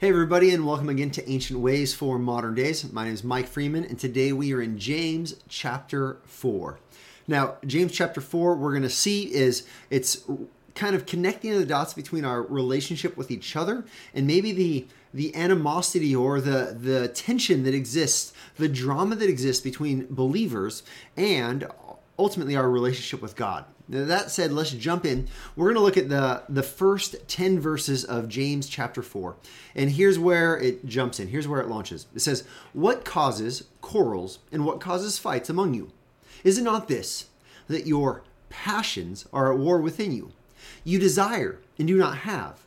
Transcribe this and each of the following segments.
Hey, everybody, and welcome again to Ancient Ways for Modern Days. My name is Mike Freeman, and today we are in James chapter 4. Now, James chapter 4, we're going to see is it's kind of connecting the dots between our relationship with each other and maybe the the animosity or the the tension that exists, the drama that exists between believers and ultimately our relationship with God. Now, that said, let's jump in. We're going to look at the the first 10 verses of James chapter 4. And here's where it jumps in. Here's where it launches. It says, "What causes quarrels and what causes fights among you? Is it not this that your passions are at war within you? You desire and do not have,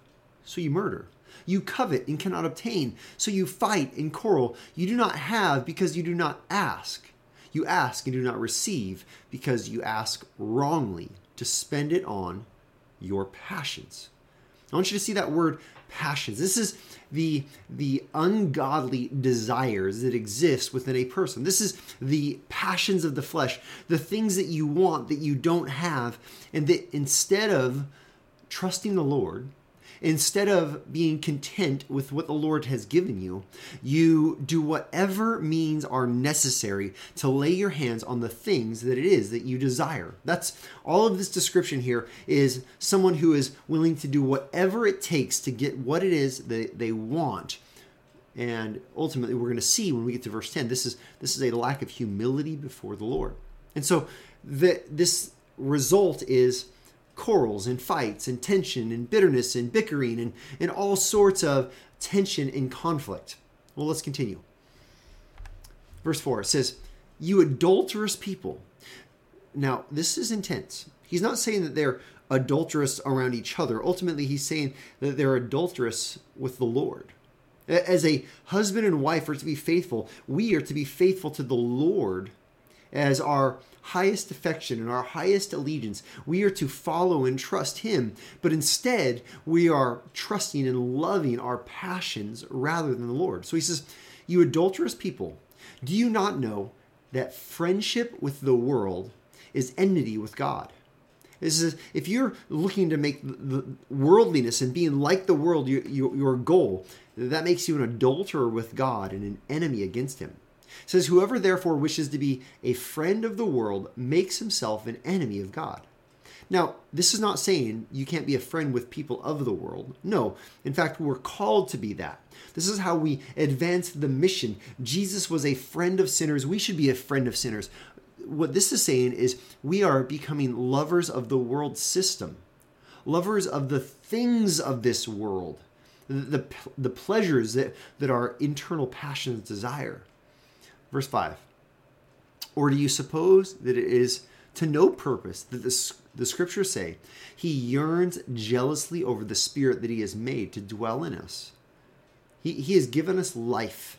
so you murder." You covet and cannot obtain, so you fight and quarrel. You do not have because you do not ask. You ask and do not receive because you ask wrongly to spend it on your passions. I want you to see that word passions. This is the the ungodly desires that exist within a person. This is the passions of the flesh, the things that you want that you don't have and that instead of trusting the Lord Instead of being content with what the Lord has given you, you do whatever means are necessary to lay your hands on the things that it is that you desire. That's all of this description here is someone who is willing to do whatever it takes to get what it is that they want and ultimately we're going to see when we get to verse 10 this is this is a lack of humility before the lord and so the, this result is quarrels and fights and tension and bitterness and bickering and, and all sorts of tension and conflict. Well, let's continue. Verse 4 it says, You adulterous people. Now, this is intense. He's not saying that they're adulterous around each other. Ultimately, he's saying that they're adulterous with the Lord. As a husband and wife are to be faithful, we are to be faithful to the Lord as our highest affection and our highest allegiance. We are to follow and trust Him, but instead we are trusting and loving our passions rather than the Lord. So He says, You adulterous people, do you not know that friendship with the world is enmity with God? This is if you're looking to make the worldliness and being like the world your, your, your goal, that makes you an adulterer with God and an enemy against Him. It says, Whoever therefore wishes to be a friend of the world makes himself an enemy of God. Now, this is not saying you can't be a friend with people of the world. No, in fact, we're called to be that. This is how we advance the mission. Jesus was a friend of sinners. We should be a friend of sinners. What this is saying is we are becoming lovers of the world system, lovers of the things of this world, the, the, the pleasures that, that our internal passions desire. Verse 5 Or do you suppose that it is to no purpose that the, the scriptures say, He yearns jealously over the spirit that He has made to dwell in us? He, he has given us life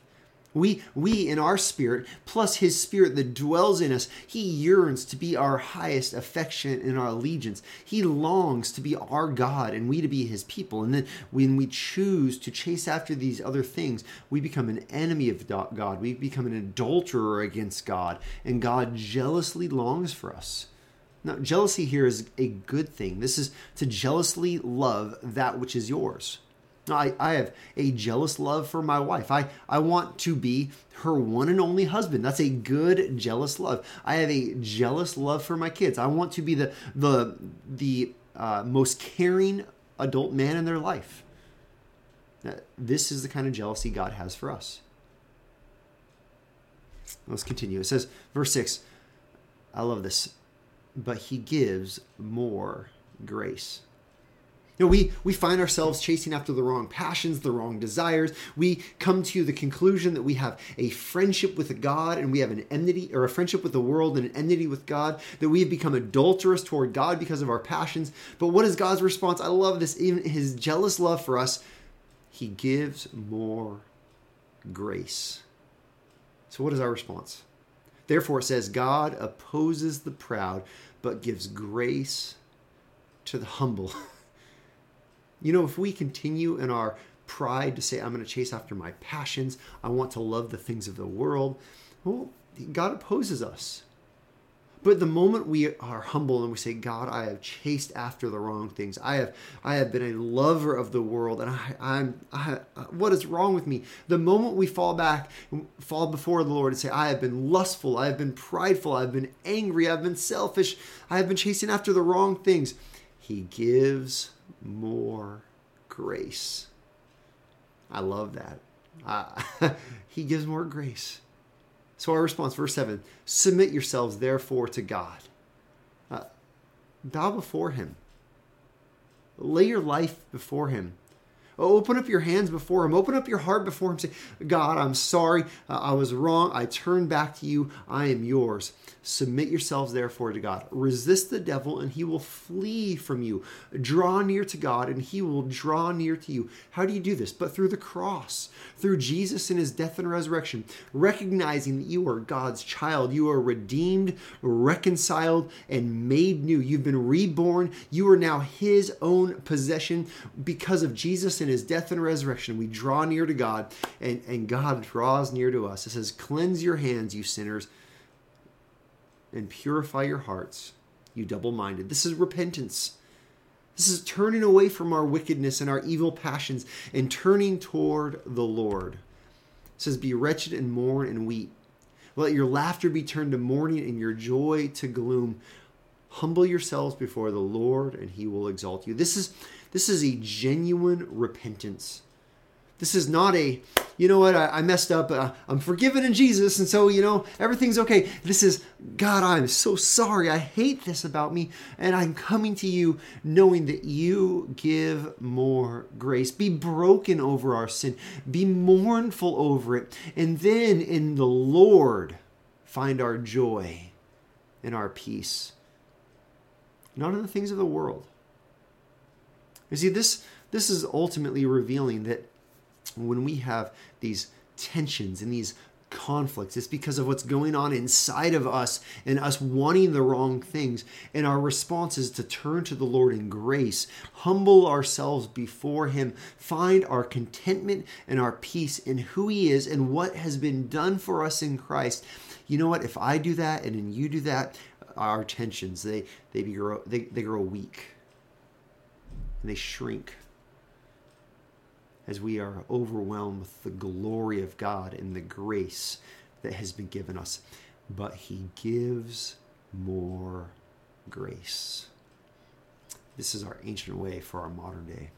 we, we in our spirit, plus his spirit that dwells in us, he yearns to be our highest affection and our allegiance. He longs to be our God and we to be his people. And then when we choose to chase after these other things, we become an enemy of God. We become an adulterer against God. And God jealously longs for us. Now, jealousy here is a good thing. This is to jealously love that which is yours. I, I have a jealous love for my wife. I, I want to be her one and only husband. That's a good jealous love. I have a jealous love for my kids. I want to be the the the uh, most caring adult man in their life. This is the kind of jealousy God has for us. Let's continue. It says, verse 6, I love this, but he gives more grace. Know, we, we find ourselves chasing after the wrong passions, the wrong desires. We come to the conclusion that we have a friendship with God and we have an enmity, or a friendship with the world and an enmity with God, that we have become adulterous toward God because of our passions. But what is God's response? I love this. Even his jealous love for us, he gives more grace. So, what is our response? Therefore, it says, God opposes the proud, but gives grace to the humble. You know, if we continue in our pride to say, I'm going to chase after my passions, I want to love the things of the world, well, God opposes us. But the moment we are humble and we say, God, I have chased after the wrong things. I have I have been a lover of the world, and I, I'm I, what is wrong with me? The moment we fall back, fall before the Lord and say, I have been lustful, I have been prideful, I've been angry, I've been selfish, I have been chasing after the wrong things. He gives more grace. I love that. Uh, he gives more grace. So our response, verse 7 Submit yourselves therefore to God. Uh, bow before Him. Lay your life before Him. Open up your hands before Him. Open up your heart before Him. Say, God, I'm sorry. Uh, I was wrong. I turn back to you. I am yours. Submit yourselves, therefore, to God. Resist the devil, and he will flee from you. Draw near to God, and he will draw near to you. How do you do this? But through the cross, through Jesus and his death and resurrection, recognizing that you are God's child. You are redeemed, reconciled, and made new. You've been reborn. You are now his own possession because of Jesus and his death and resurrection. We draw near to God, and, and God draws near to us. It says, Cleanse your hands, you sinners and purify your hearts, you double minded. This is repentance. This is turning away from our wickedness and our evil passions and turning toward the Lord. It says, Be wretched and mourn and weep. Let your laughter be turned to mourning and your joy to gloom. Humble yourselves before the Lord, and he will exalt you. This is, this is a genuine repentance. This is not a, you know what, I, I messed up. Uh, I'm forgiven in Jesus, and so, you know, everything's okay. This is, God, I'm so sorry. I hate this about me, and I'm coming to you knowing that you give more grace. Be broken over our sin, be mournful over it, and then in the Lord find our joy and our peace, not in the things of the world. You see, this this is ultimately revealing that when we have these tensions and these conflicts. It's because of what's going on inside of us and us wanting the wrong things. And our response is to turn to the Lord in grace, humble ourselves before Him, find our contentment and our peace in who He is and what has been done for us in Christ. You know what? If I do that and then you do that, our tensions they they grow they, they grow weak and they shrink as we are overwhelmed with the glory of God and the grace that has been given us. But He gives more grace. This is our ancient way for our modern day.